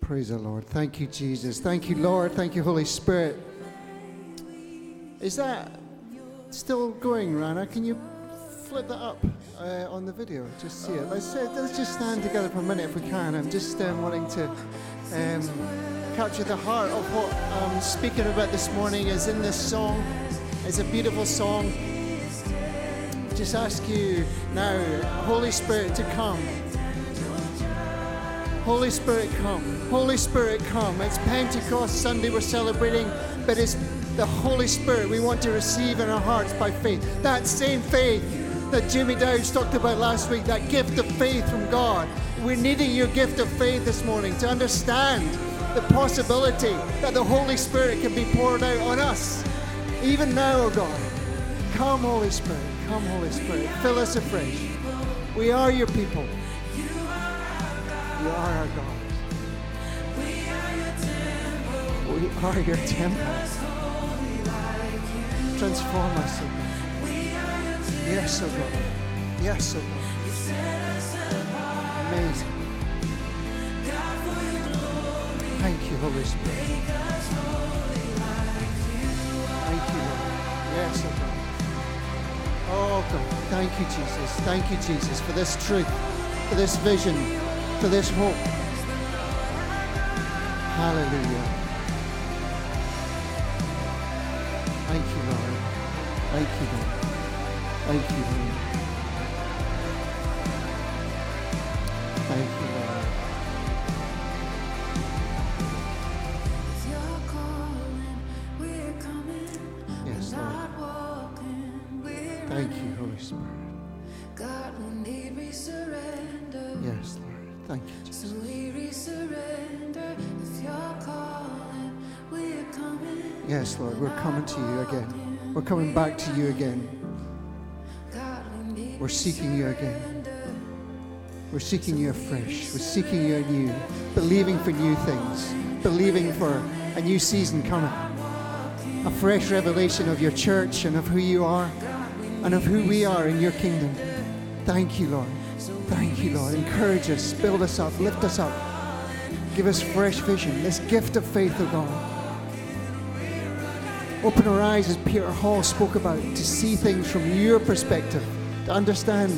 Praise the Lord. Thank you, Jesus. Thank you, Lord. Thank you, Holy Spirit. Is that still going, Rana? Can you flip that up uh, on the video? Just see it. Let's, uh, let's just stand together for a minute if we can. I'm just um, wanting to um, capture the heart of what I'm speaking about this morning is in this song. It's a beautiful song. Just ask you now, Holy Spirit, to come. Holy Spirit, come. Holy Spirit, come. It's Pentecost Sunday we're celebrating, but it's the Holy Spirit we want to receive in our hearts by faith. That same faith that Jimmy Dowds talked about last week, that gift of faith from God. We're needing your gift of faith this morning to understand the possibility that the Holy Spirit can be poured out on us. Even now, oh God. Come, Holy Spirit. Come, Holy Spirit. Fill us afresh. We are your people. Are our God. We are your temple. Transform us, oh God. Yes, oh God. Yes, oh God. Amazing. Thank you, Holy Spirit. Thank you, Lord. Yes, oh God. Oh God. Thank you, Jesus. Thank you, Jesus, for this truth, for this vision, for this hope. Hallelujah. Thank you, Lord. Thank you, Lord. Thank you, Lord. Yes, Lord. We're coming to you again. We're coming back to you again. We're seeking you again. We're seeking you afresh. We're seeking you anew. Believing for new things. Believing for a new season coming. A fresh revelation of your church and of who you are and of who we are in your kingdom. Thank you, Lord. Thank you, Lord. Encourage us, build us up, lift us up. Give us fresh vision, this gift of faith, O God. Open our eyes, as Peter Hall spoke about, to see things from your perspective, to understand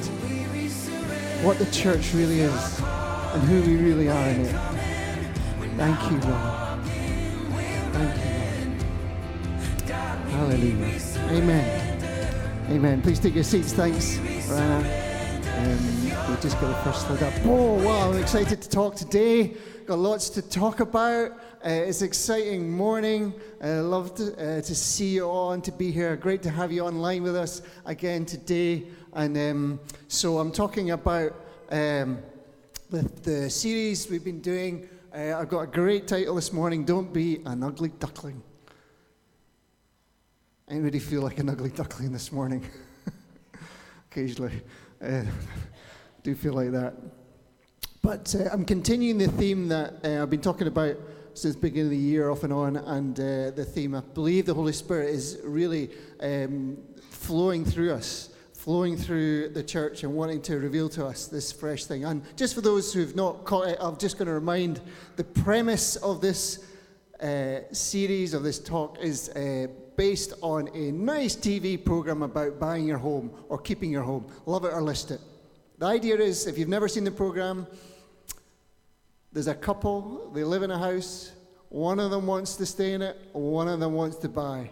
what the church really is and who we really are in it. Thank you, Lord. Thank you, Lord. Hallelujah. Amen. Amen. Please take your seats. Thanks. Just get the first slide up. Oh, wow. I'm excited to talk today. Got lots to talk about. Uh, it's an exciting morning. I love to, uh, to see you all and to be here. Great to have you online with us again today. And um, so I'm talking about um, the, the series we've been doing. Uh, I've got a great title this morning Don't Be an Ugly Duckling. Anybody feel like an ugly duckling this morning? Occasionally. Uh, do feel like that. But uh, I'm continuing the theme that uh, I've been talking about since the beginning of the year, off and on, and uh, the theme I believe the Holy Spirit is really um, flowing through us, flowing through the church, and wanting to reveal to us this fresh thing. And just for those who've not caught it, I'm just going to remind the premise of this uh, series of this talk is uh, based on a nice TV program about buying your home or keeping your home. Love it or list it. The idea is if you've never seen the program, there's a couple, they live in a house, one of them wants to stay in it, one of them wants to buy.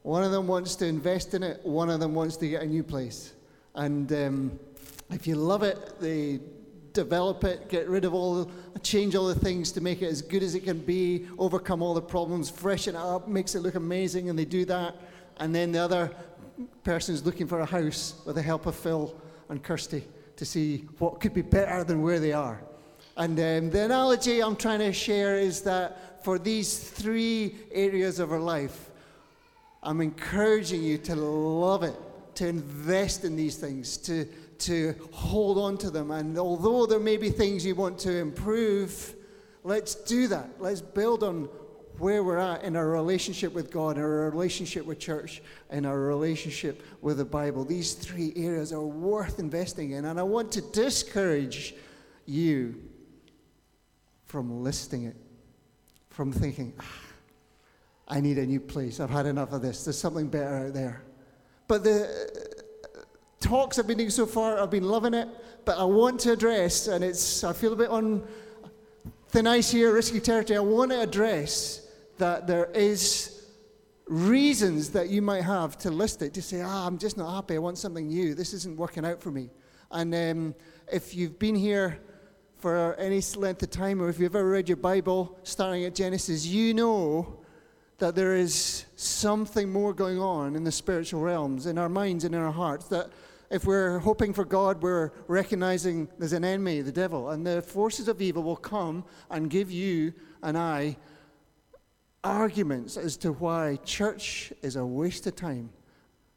One of them wants to invest in it, one of them wants to get a new place. And um, if you love it, they develop it, get rid of all, change all the things to make it as good as it can be, overcome all the problems, freshen it up, makes it look amazing, and they do that. And then the other person is looking for a house with the help of Phil and Kirstie to see what could be better than where they are. And um, the analogy I'm trying to share is that for these three areas of our life, I'm encouraging you to love it, to invest in these things, to, to hold on to them. And although there may be things you want to improve, let's do that. Let's build on where we're at in our relationship with God, in our relationship with church, in our relationship with the Bible. These three areas are worth investing in. And I want to discourage you from listing it, from thinking, ah, I need a new place. I've had enough of this. There's something better out there. But the uh, talks I've been doing so far, I've been loving it. But I want to address, and it's I feel a bit on thin ice here, risky territory. I want to address that there is reasons that you might have to list it to say, ah, I'm just not happy. I want something new. This isn't working out for me. And um, if you've been here for any length of time, or if you've ever read your Bible starting at Genesis, you know that there is something more going on in the spiritual realms, in our minds and in our hearts. That if we're hoping for God, we're recognizing there's an enemy, the devil, and the forces of evil will come and give you and I arguments as to why church is a waste of time.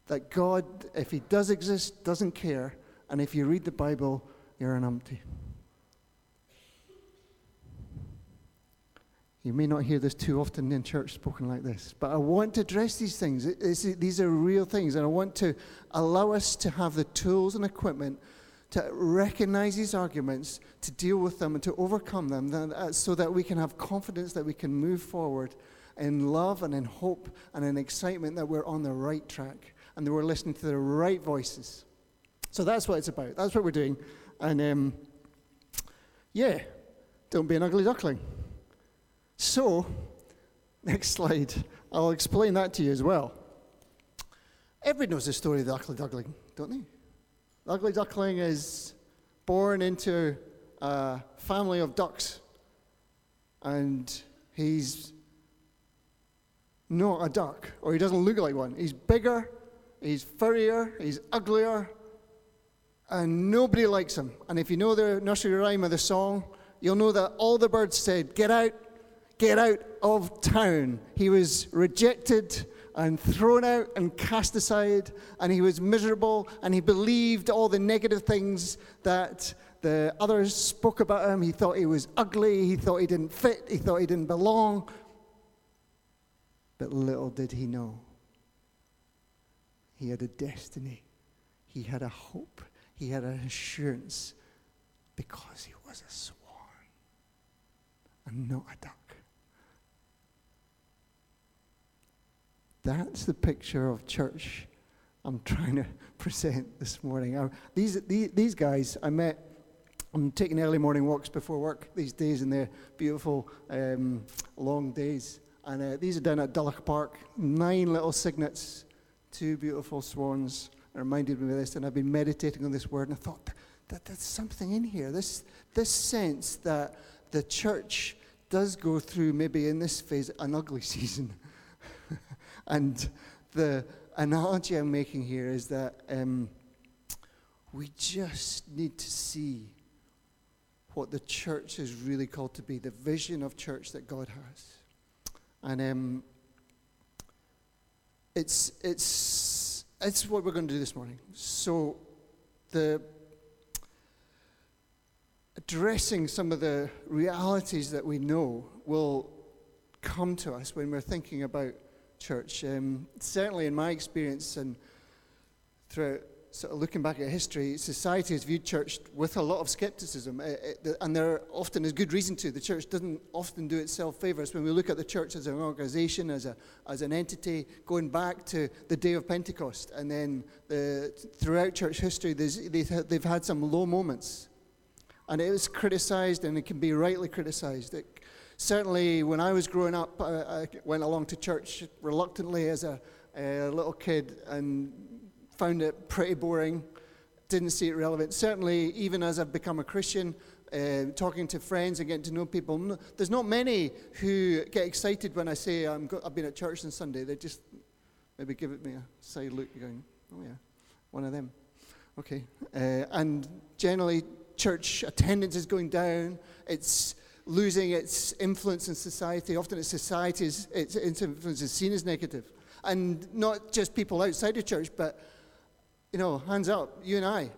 That God, if He does exist, doesn't care, and if you read the Bible, you're an empty. You may not hear this too often in church spoken like this, but I want to address these things. It's, these are real things, and I want to allow us to have the tools and equipment to recognize these arguments, to deal with them, and to overcome them, so that we can have confidence that we can move forward in love and in hope and in excitement that we're on the right track and that we're listening to the right voices. So that's what it's about. That's what we're doing. And um, yeah, don't be an ugly duckling. So, next slide. I'll explain that to you as well. Everybody knows the story of the ugly duckling, don't they? The ugly duckling is born into a family of ducks, and he's not a duck, or he doesn't look like one. He's bigger, he's furrier, he's uglier, and nobody likes him. And if you know the nursery rhyme of the song, you'll know that all the birds said, Get out, get out of town. He was rejected and thrown out and cast aside, and he was miserable, and he believed all the negative things that the others spoke about him. He thought he was ugly, he thought he didn't fit, he thought he didn't belong. But little did he know, he had a destiny, he had a hope, he had an assurance because he was a swan and not a duck. That's the picture of church I'm trying to present this morning. I, these, these, these guys I met, I'm taking early morning walks before work these days in their beautiful um, long days. And uh, these are down at Dulwich Park, nine little cygnets, two beautiful swans. It reminded me of this, and I've been meditating on this word, and I thought that, that there's something in here. This, this sense that the church does go through, maybe in this phase, an ugly season. And the analogy I'm making here is that um, we just need to see what the church is really called to be, the vision of church that God has. And um, it's, it's, it's what we're going to do this morning. So, the addressing some of the realities that we know will come to us when we're thinking about church. Um, certainly, in my experience and throughout sort of looking back at history, society has viewed church with a lot of skepticism, uh, uh, and there often is good reason to. The church doesn't often do itself favors. When we look at the church as an organization, as, a, as an entity, going back to the day of Pentecost, and then the, throughout church history, they've, had some low moments. And it is criticized, and it can be rightly criticized. It certainly when I was growing up, I, I went along to church reluctantly as a, a, little kid and found it pretty boring, didn't see it relevant. Certainly, even as I've become a Christian, uh, talking to friends and getting to know people, no, there's not many who get excited when I say i have been at church on Sunday. They just maybe give it me a side look, going, oh yeah, one of them. Okay. Uh, and generally, church attendance is going down. It's losing its influence in society. Often its society's its influence is seen as negative. And not just people outside the church, but, you know, hands up, you and I.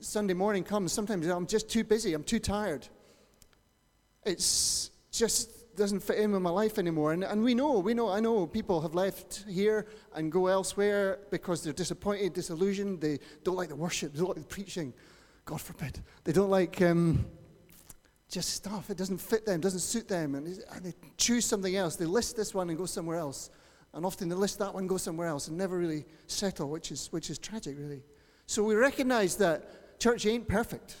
Sunday morning comes, sometimes I'm just too busy, I'm too tired. It's just doesn't fit in with my life anymore. And, and we know, we know, I know people have left here and go elsewhere because they're disappointed, disillusioned, they don't like the worship, they don't like the preaching. God forbid. They don't like um, just stuff. It doesn't fit them, doesn't suit them, and, and they choose something else. They list this one and go somewhere else. And often they list that one, go somewhere else, and never really settle, which is, which is tragic, really. So we recognize that church ain't perfect.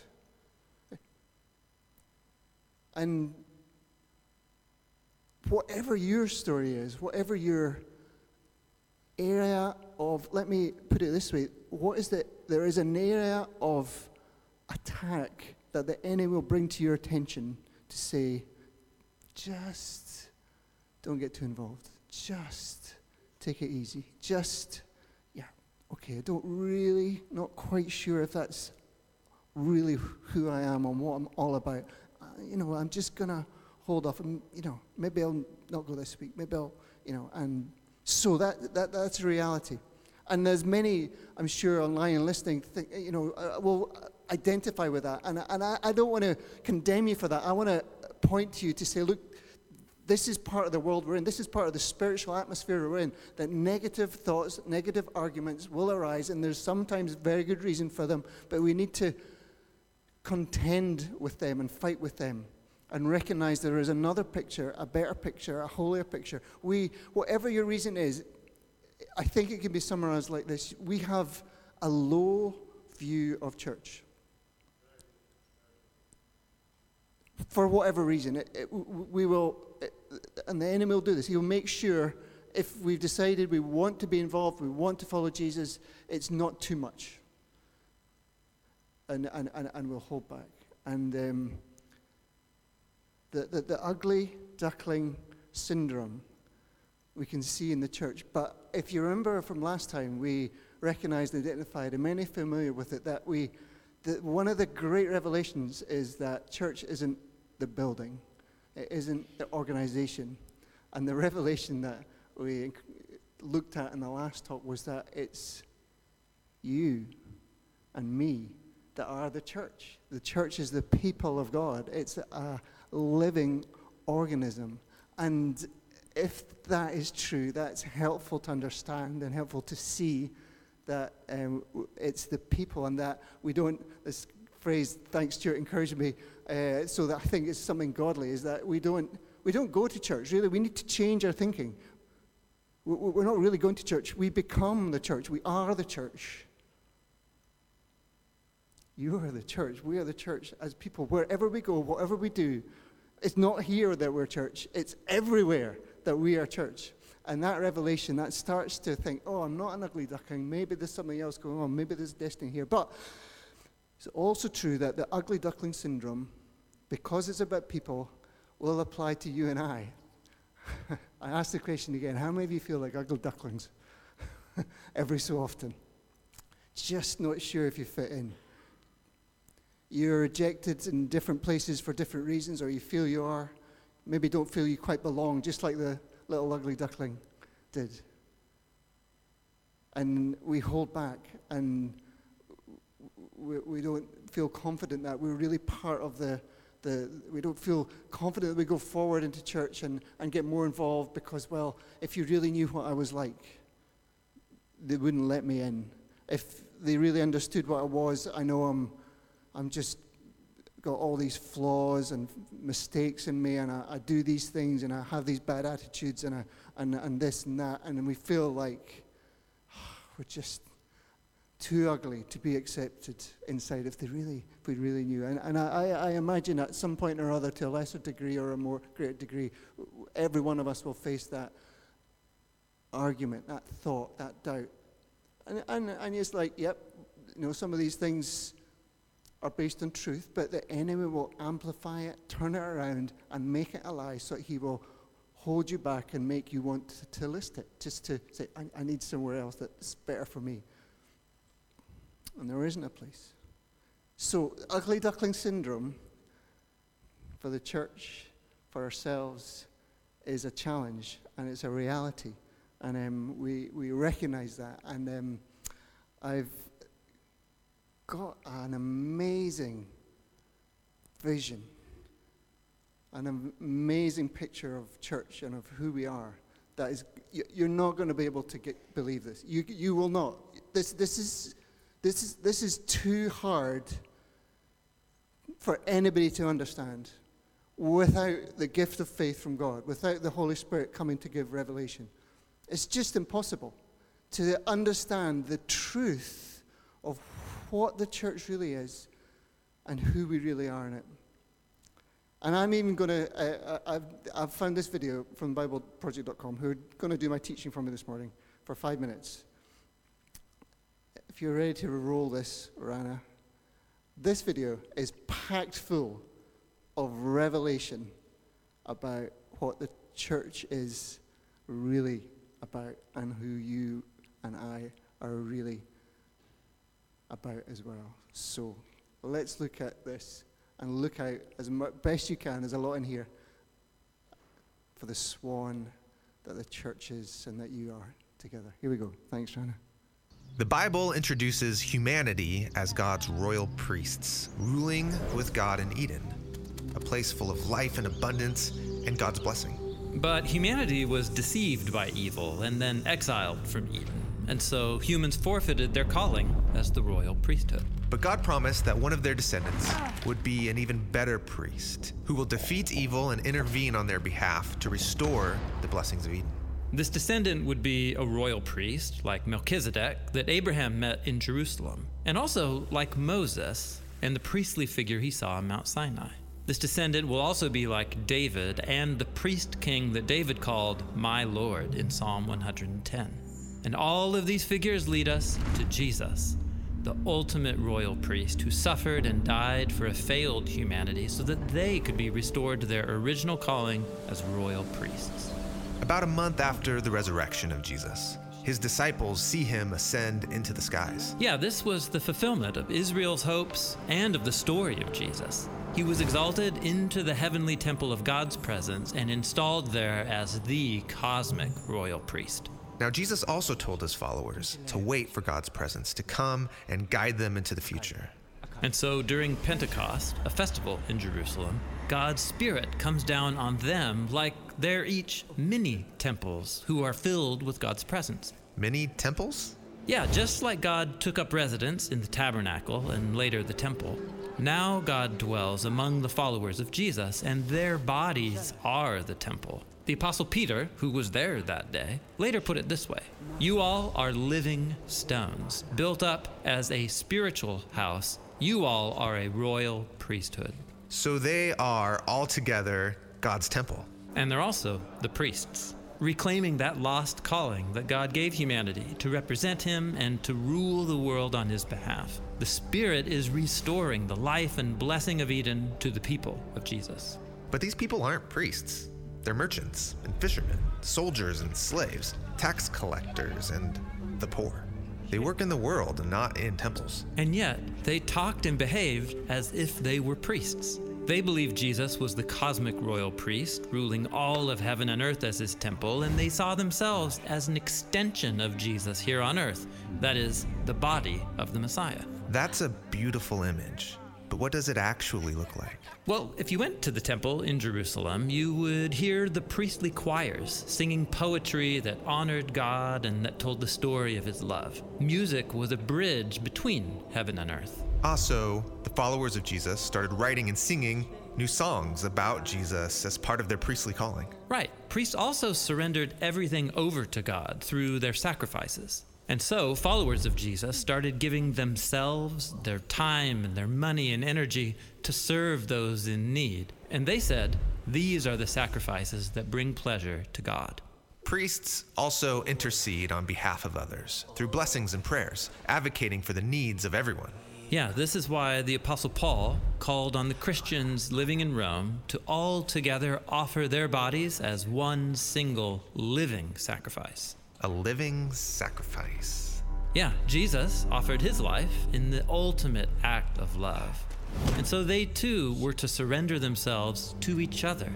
And whatever your story is, whatever your area of, let me put it this way, what is that? There is an area of attack that the enemy will bring to your attention to say, just don't get too involved. Just take it easy. Just, yeah, okay, I don't really, not quite sure if that's really who I am and what I'm all about. Uh, you know, I'm just going to hold off and, you know, maybe I'll not go this week. Maybe I'll, you know, and so that, that that's a reality. And there's many, I'm sure, online and listening, think, you know, uh, will identify with that. And, and I, I don't want to condemn you for that. I want to point to you to say, look, this is part of the world we're in. This is part of the spiritual atmosphere we're in. That negative thoughts, negative arguments will arise, and there's sometimes very good reason for them, but we need to contend with them and fight with them and recognize there is another picture, a better picture, a holier picture. We, whatever your reason is, I think it can be summarized like this we have a low view of church. For whatever reason, it, it, we will, and the enemy will do this. He'll make sure if we've decided we want to be involved, we want to follow Jesus, it's not too much. And, and, and, and we'll hold back. And um, the, the, the ugly duckling syndrome we can see in the church. But if you remember from last time, we recognized and identified, and many familiar with it, that we, that one of the great revelations is that church isn't the building, it isn't the organization. And the revelation that we looked at in the last talk was that it's you and me that are the church. The church is the people of God. It's a living organism. And if that is true, that's helpful to understand and helpful to see that um, it's the people and that we don't, this phrase, thanks Stuart, encouraged me, uh, so that I think it's something godly, is that we don't, we don't go to church. Really, we need to change our thinking. We're not really going to church. We become the church. We are the church. You are the church. We are the church as people. Wherever we go, whatever we do, it's not here that we're church, it's everywhere that we are church. And that revelation, that starts to think, oh, I'm not an ugly duckling. Maybe there's something else going on. Maybe there's destiny here. But it's also true that the ugly duckling syndrome, because it's about people, will apply to you and I. I ask the question again how many of you feel like ugly ducklings every so often? Just not sure if you fit in. You're rejected in different places for different reasons, or you feel you are. Maybe don't feel you quite belong, just like the little ugly duckling did. And we hold back and we, we don't feel confident that we're really part of the, the, we don't feel confident that we go forward into church and, and get more involved because, well, if you really knew what I was like, they wouldn't let me in. If they really understood what I was, I know I'm I'm just got all these flaws and mistakes in me, and I, I, do these things, and I have these bad attitudes, and, I, and, and this and that, and we feel like we're just too ugly to be accepted inside if they really, if we really knew. And, and I, I imagine at some point or other, to a lesser degree or a more great degree, every one of us will face that argument, that thought, that doubt. And, and, and it's like, yep, you know, some of these things are based on truth, but the enemy will amplify it, turn it around, and make it a lie so he will hold you back and make you want to, to list it, just to say, I, I need somewhere else that's better for me. And there isn't a place. So, ugly duckling syndrome for the church, for ourselves, is a challenge and it's a reality. And um, we, we recognize that. And um, I've got an amazing vision, an amazing picture of church and of who we are. That is, you're not going to be able to get, believe this. You, you will not. This, this, is, this, is, this is too hard for anybody to understand without the gift of faith from God, without the Holy Spirit coming to give revelation. It's just impossible to understand the truth of what the church really is and who we really are in it. And I'm even going to, uh, I've, I've found this video from BibleProject.com who are going to do my teaching for me this morning for five minutes. If you're ready to roll this, Rana, this video is packed full of revelation about what the church is really about and who you and I are really about as well. So let's look at this and look out as best you can. There's a lot in here for the swan that the church is and that you are together. Here we go. Thanks, Rana. The Bible introduces humanity as God's royal priests, ruling with God in Eden, a place full of life and abundance and God's blessing. But humanity was deceived by evil and then exiled from Eden. And so humans forfeited their calling as the royal priesthood. But God promised that one of their descendants would be an even better priest who will defeat evil and intervene on their behalf to restore the blessings of Eden. This descendant would be a royal priest, like Melchizedek, that Abraham met in Jerusalem, and also like Moses and the priestly figure he saw on Mount Sinai. This descendant will also be like David and the priest king that David called my Lord in Psalm 110. And all of these figures lead us to Jesus, the ultimate royal priest who suffered and died for a failed humanity so that they could be restored to their original calling as royal priests. About a month after the resurrection of Jesus, his disciples see him ascend into the skies. Yeah, this was the fulfillment of Israel's hopes and of the story of Jesus. He was exalted into the heavenly temple of God's presence and installed there as the cosmic royal priest. Now, Jesus also told his followers to wait for God's presence to come and guide them into the future. And so during Pentecost, a festival in Jerusalem, God's Spirit comes down on them like they're each mini temples who are filled with God's presence. Many temples? Yeah, just like God took up residence in the tabernacle and later the temple, now God dwells among the followers of Jesus, and their bodies are the temple. The Apostle Peter, who was there that day, later put it this way You all are living stones, built up as a spiritual house. You all are a royal priesthood. So they are altogether God's temple. And they're also the priests, reclaiming that lost calling that God gave humanity to represent Him and to rule the world on His behalf. The Spirit is restoring the life and blessing of Eden to the people of Jesus. But these people aren't priests. They're merchants and fishermen, soldiers and slaves, tax collectors and the poor. They work in the world and not in temples. And yet, they talked and behaved as if they were priests. They believed Jesus was the cosmic royal priest, ruling all of heaven and earth as his temple, and they saw themselves as an extension of Jesus here on earth. That is, the body of the Messiah. That's a beautiful image. But what does it actually look like? Well, if you went to the temple in Jerusalem, you would hear the priestly choirs singing poetry that honored God and that told the story of his love. Music was a bridge between heaven and earth. Also, the followers of Jesus started writing and singing new songs about Jesus as part of their priestly calling. Right. Priests also surrendered everything over to God through their sacrifices. And so, followers of Jesus started giving themselves, their time, and their money and energy to serve those in need. And they said, These are the sacrifices that bring pleasure to God. Priests also intercede on behalf of others through blessings and prayers, advocating for the needs of everyone. Yeah, this is why the Apostle Paul called on the Christians living in Rome to all together offer their bodies as one single living sacrifice. A living sacrifice. Yeah, Jesus offered his life in the ultimate act of love. And so they too were to surrender themselves to each other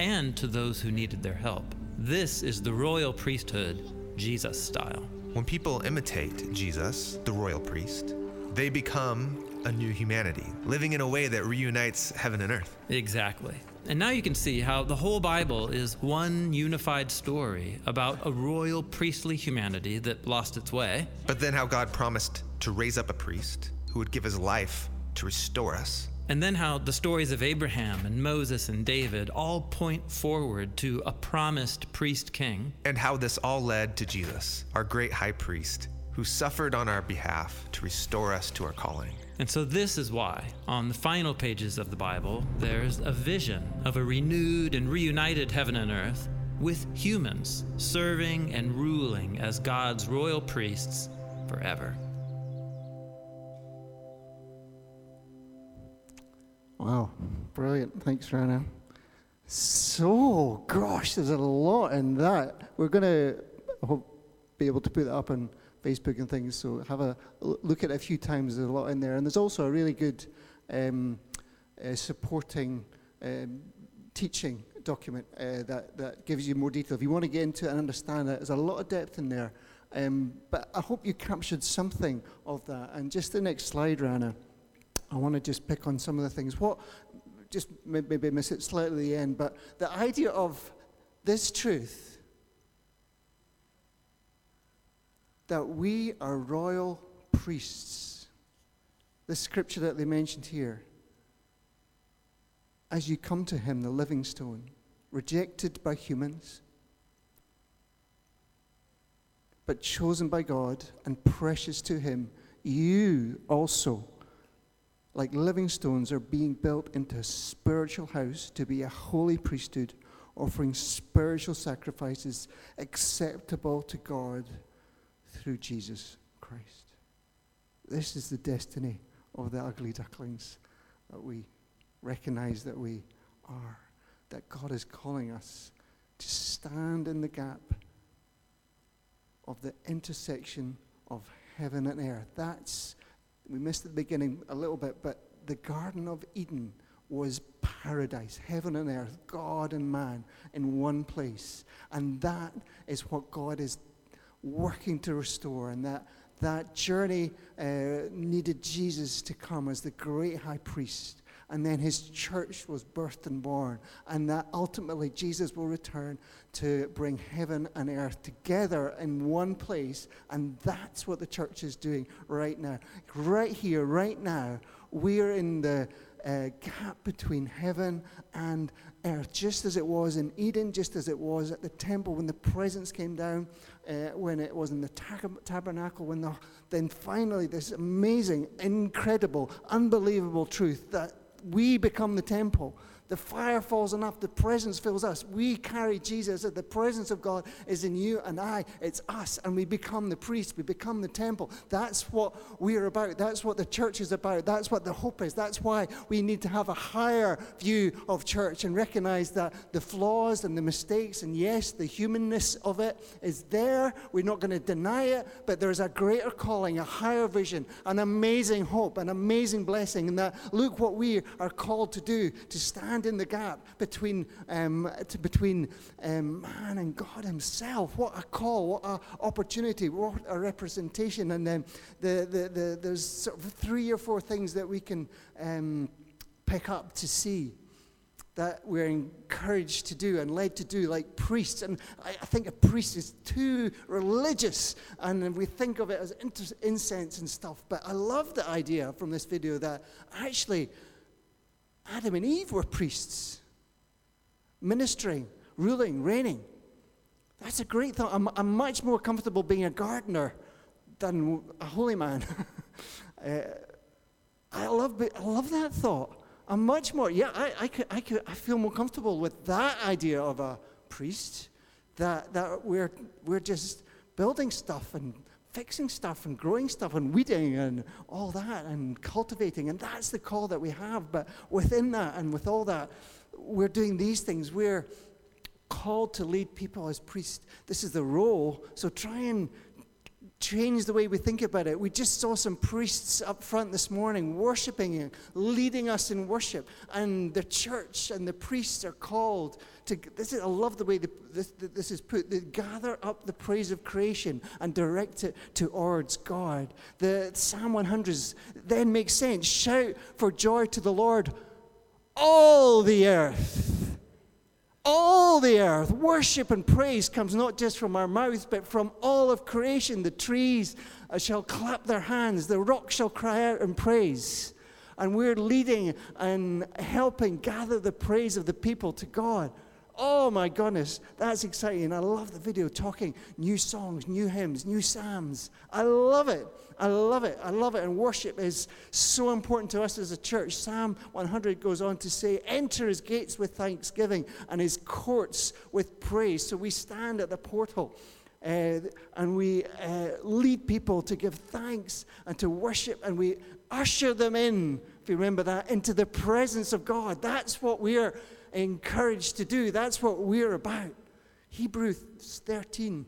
and to those who needed their help. This is the royal priesthood, Jesus style. When people imitate Jesus, the royal priest, they become a new humanity, living in a way that reunites heaven and earth. Exactly. And now you can see how the whole Bible is one unified story about a royal priestly humanity that lost its way. But then how God promised to raise up a priest who would give his life to restore us And then how the stories of Abraham and Moses and David all point forward to a promised priest king. And how this all led to Jesus, our great high priest, who suffered on our behalf to restore us to our calling. And so, this is why, on the final pages of the Bible, there's a vision of a renewed and reunited heaven and earth with humans serving and ruling as God's royal priests forever. Wow, brilliant. Thanks, Rana. So, gosh, there's a lot in that. We're going to be able to put that up on Facebook and things, so have a look at it a few times. There's a lot in there. And there's also a really good um, uh, supporting um, teaching document uh, that, that gives you more detail. If you want to get into it and understand it, there's a lot of depth in there. Um, but I hope you captured something of that. And just the next slide, Rana. I want to just pick on some of the things. What, just maybe miss it slightly at the end, but the idea of this truth that we are royal priests. The scripture that they mentioned here. As you come to him, the living stone, rejected by humans, but chosen by God and precious to him, you also like living stones, are being built into a spiritual house to be a holy priesthood, offering spiritual sacrifices acceptable to God through Jesus Christ. This is the destiny of the ugly ducklings that we recognize that we are, that God is calling us to stand in the gap of the intersection of heaven and earth. That's we missed the beginning a little bit, but the Garden of Eden was paradise, heaven and earth, God and man in one place. And that is what God is working to restore. And that, that journey uh, needed Jesus to come as the great high priest and then his church was birthed and born. And that ultimately Jesus will return to bring heaven and earth together in one place. And that's what the church is doing right now. Right here, right now, we're in the uh, gap between heaven and earth, just as it was in Eden, just as it was at the temple when the presence came down, uh, when it was in the tab- tabernacle, when the, then finally this amazing, incredible, unbelievable truth that we become the temple. The fire falls on us, the presence fills us. We carry Jesus. The presence of God is in you and I. It's us, and we become the priest. We become the temple. That's what we are about. That's what the church is about. That's what the hope is. That's why we need to have a higher view of church and recognize that the flaws and the mistakes, and yes, the humanness of it is there. We're not going to deny it, but there's a greater calling, a higher vision, an amazing hope, an amazing blessing. And that look what we are called to do to stand stand in the gap between, um, to, between um, man and God Himself. What a call, what an opportunity, what a representation. And then the, the, the, there's sort of three or four things that we can um, pick up to see that we're encouraged to do and led to do, like priests. And I, I think a priest is too religious, and we think of it as incense and stuff. But I love the idea from this video that actually Adam and Eve were priests, ministering, ruling, reigning. That's a great thought. I'm, I'm much more comfortable being a gardener than a holy man. uh, I, love, I love that thought. I'm much more, yeah, I, I, could, I, could, I feel more comfortable with that idea of a priest, that, that we're, we're just building stuff and fixing stuff and growing stuff and weeding and all that and cultivating. And that's the call that we have. But within that and with all that, we're doing these things. We're called to lead people as priests. This is the role. So try and change the way we think about it. We just saw some priests up front this morning worshiping and leading us in worship. And the church and the priests are called to, this is, I love the way the, this, this is put, they gather up the praise of creation and direct it towards God. The Psalm 100s then makes sense. Shout for joy to the Lord, all the earth all the earth. Worship and praise comes not just from our mouths, but from all of creation. The trees uh, shall clap their hands, the rocks shall cry out in praise. And we're leading and helping gather the praise of the people to God. Oh my goodness, that's exciting. I love the video talking new songs, new hymns, new psalms. I love it. I love it. I love it. And worship is so important to us as a church. Psalm 100 goes on to say, Enter his gates with thanksgiving and his courts with praise. So we stand at the portal. Uh, and we uh, lead people to give thanks and to worship, and we usher them in, if you remember that, into the presence of God. That's what we're encouraged to do. That's what we're about. Hebrews 13,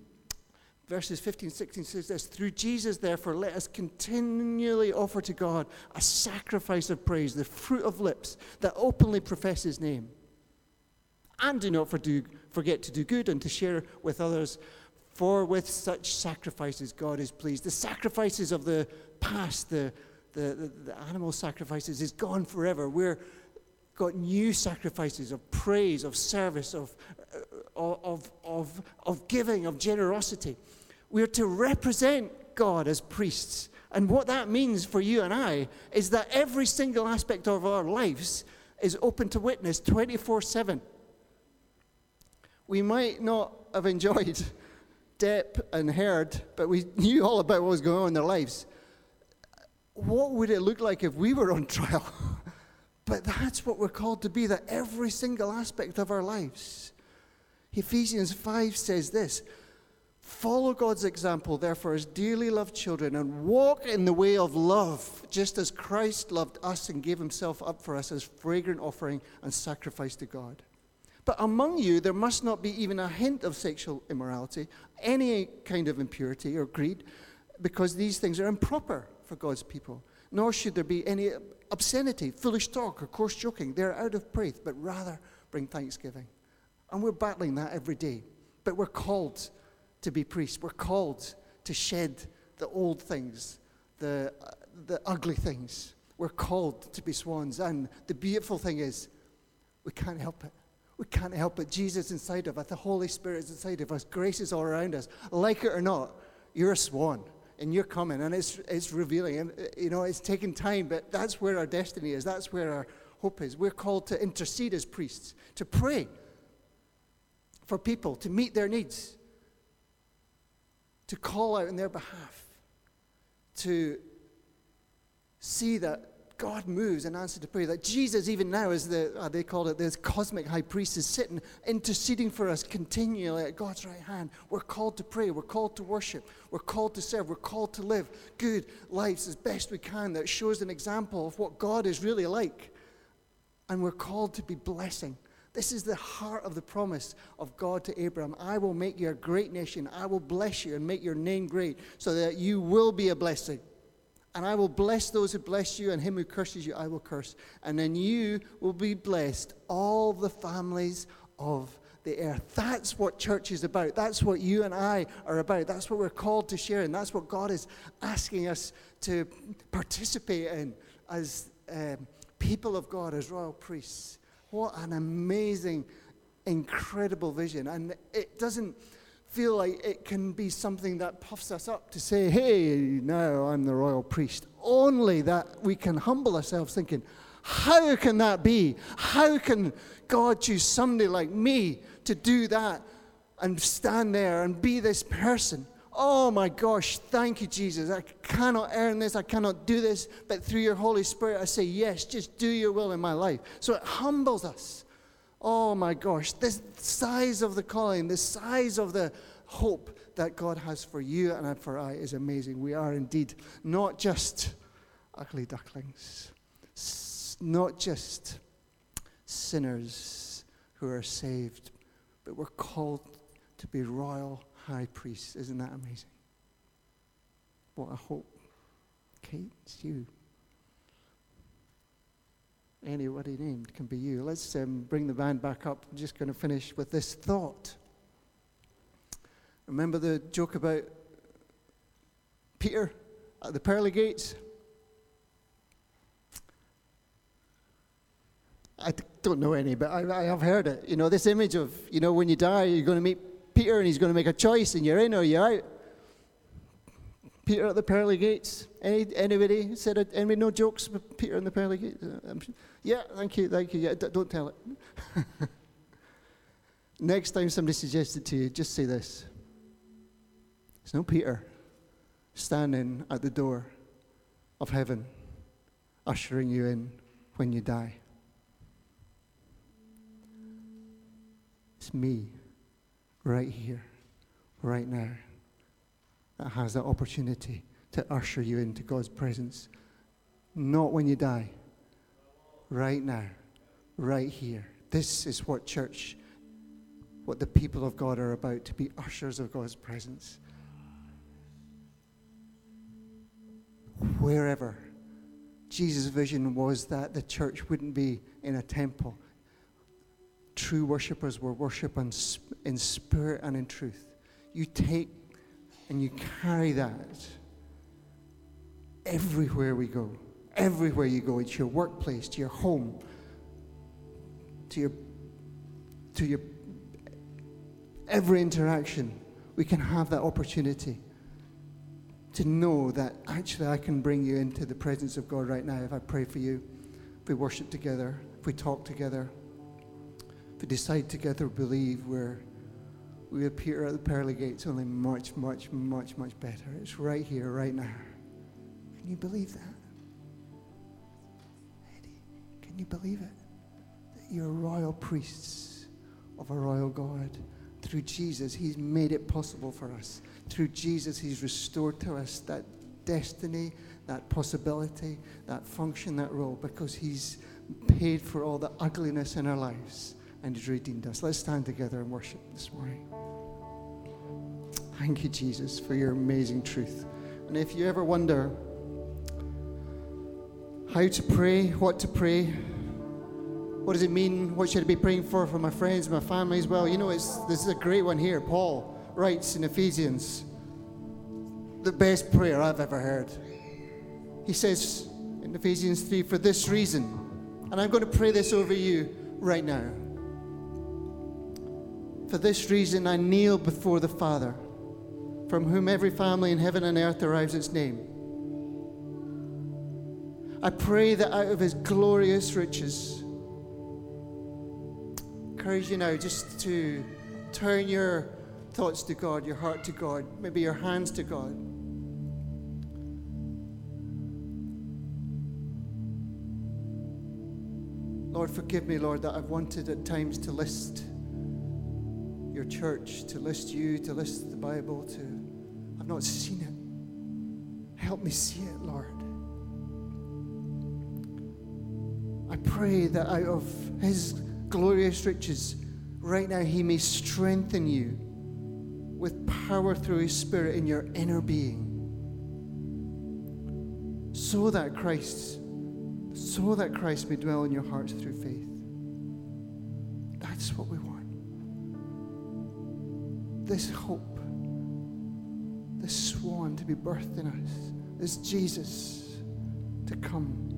verses 15 16 says this Through Jesus, therefore, let us continually offer to God a sacrifice of praise, the fruit of lips that openly profess his name. And do not forget to do good and to share with others, for with such sacrifices God is pleased. The sacrifices of the past, the, the, the, the animal sacrifices, is gone forever. We're got new sacrifices of praise, of service, of, uh, of, of, of giving, of generosity. We're to represent God as priests. And what that means for you and I is that every single aspect of our lives is open to witness 24 7. We might not have enjoyed Depp and Heard, but we knew all about what was going on in their lives. What would it look like if we were on trial? But that's what we're called to be, that every single aspect of our lives. Ephesians 5 says this Follow God's example, therefore, as dearly loved children, and walk in the way of love, just as Christ loved us and gave himself up for us as fragrant offering and sacrifice to God. But among you, there must not be even a hint of sexual immorality, any kind of impurity or greed, because these things are improper for God's people. Nor should there be any obscenity, foolish talk, or coarse joking. They're out of breath, but rather bring thanksgiving. And we're battling that every day. But we're called to be priests. We're called to shed the old things, the, uh, the ugly things. We're called to be swans. And the beautiful thing is, we can't help it. We can't help it. Jesus inside of us, the Holy Spirit is inside of us, grace is all around us. Like it or not, you're a swan and you're coming, and it's, it's revealing. And, uh, you know, it's taking time, but that's where our destiny is. That's where our hope is. We're called to intercede as priests, to pray for people, to meet their needs, to call out in their behalf, to see that God moves in answer to prayer. That Jesus, even now, as the, uh, they call it, this cosmic high priest, is sitting, interceding for us continually at God's right hand. We're called to pray. We're called to worship. We're called to serve. We're called to live good lives as best we can that shows an example of what God is really like. And we're called to be blessing. This is the heart of the promise of God to Abraham. I will make you a great nation. I will bless you and make your name great so that you will be a blessing. And I will bless those who bless you, and him who curses you, I will curse. And then you will be blessed, all the families of the earth. That's what church is about. That's what you and I are about. That's what we're called to share, and that's what God is asking us to participate in as um, people of God, as royal priests. What an amazing, incredible vision. And it doesn't feel like it can be something that puffs us up to say, hey, now I'm the royal priest. Only that we can humble ourselves thinking, how can that be? How can God choose somebody like me to do that and stand there and be this person? Oh my gosh, thank you, Jesus. I cannot earn this, I cannot do this, but through your Holy Spirit, I say, yes, just do your will in my life. So it humbles us. Oh my gosh, the size of the calling, the size of the hope that God has for you and for I is amazing. We are indeed not just ugly ducklings, not just sinners who are saved, but we're called to be royal high priests. Isn't that amazing? What a hope. Kate, it's you anybody named can be you. Let's um, bring the band back up. I'm just going to finish with this thought. Remember the joke about Peter at the pearly gates? I don't know any, but I, I have heard it. You know, this image of, you know, when you die, you're going to meet Peter and he's going to make a choice and you're in or you're out. Peter at the pearly gates. Any, anybody said it? Know jokes about Peter and the pearly gates? Yeah, thank you, thank you. Yeah, don't tell it. Next time somebody suggests it to you, just say this. It's no Peter standing at the door of heaven, ushering you in when you die. It's me right here, right now, that has that opportunity to usher you into God's presence. Not when you die, right now, right here. This is what church, what the people of God are about to be ushers of God's presence. Wherever. Jesus' vision was that the church wouldn't be in a temple. True worshippers were worship in in spirit and in truth. You take and you carry that everywhere we go. Everywhere you go, it's your workplace, to your home, to your to your every interaction. We can have that opportunity to know that actually I can bring you into the presence of God right now if I pray for you, if we worship together, if we talk together, if we decide together, believe we're we appear at the pearly gates only much, much, much, much better. It's right here, right now. Can you believe that? Eddie, can you believe it? That you're royal priests of a royal God. Through Jesus, He's made it possible for us. Through Jesus, He's restored to us that destiny, that possibility, that function, that role, because He's paid for all the ugliness in our lives and He's redeemed us. Let's stand together and worship this morning. Thank you, Jesus, for your amazing truth. And if you ever wonder how to pray, what to pray, what does it mean? What should I be praying for for my friends, my family as well? You know, it's, this is a great one here. Paul writes in Ephesians, the best prayer I've ever heard. He says in Ephesians 3, for this reason, and I'm going to pray this over you right now. For this reason, I kneel before the Father, from whom every family in heaven and earth derives its name. I pray that out of his glorious riches, encourage you now just to turn your thoughts to God, your heart to God, maybe your hands to God. Lord, forgive me, Lord, that I've wanted at times to list your church, to list you, to list the Bible, to I've not seen it. Help me see it, Lord. I pray that out of his glorious riches, right now, he may strengthen you with power through his spirit in your inner being. So that Christ, so that Christ may dwell in your hearts through faith. This hope, this swan to be birthed in us, this Jesus to come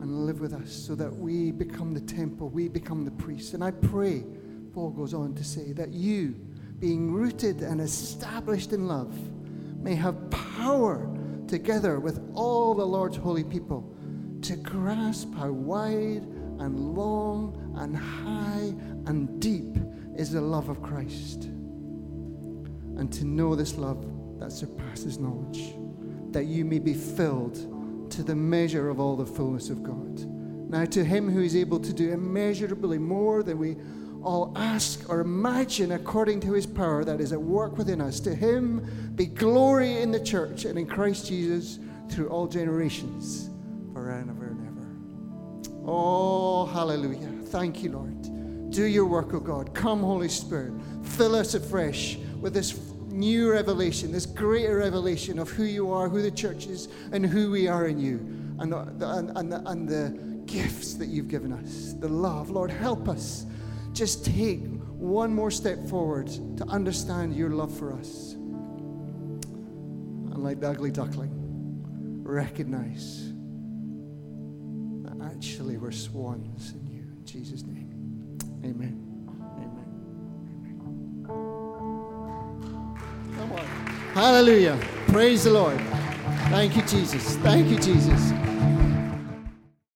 and live with us so that we become the temple, we become the priest. And I pray, Paul goes on to say, that you, being rooted and established in love, may have power together with all the Lord's holy people to grasp how wide and long and high and deep is the love of Christ. And to know this love that surpasses knowledge, that you may be filled to the measure of all the fullness of God. Now, to him who is able to do immeasurably more than we all ask or imagine according to his power that is at work within us, to him be glory in the church and in Christ Jesus through all generations, forever and ever. Oh, hallelujah. Thank you, Lord. Do your work, O God. Come, Holy Spirit. Fill us afresh with this new revelation, this greater revelation of who you are, who the church is, and who we are in you, and the, and, and, the, and the gifts that you've given us, the love. Lord, help us just take one more step forward to understand your love for us. And like the ugly duckling, recognize that actually we're swans in you. In Jesus' name. Amen. Hallelujah. Praise the Lord. Thank you, Jesus. Thank you, Jesus.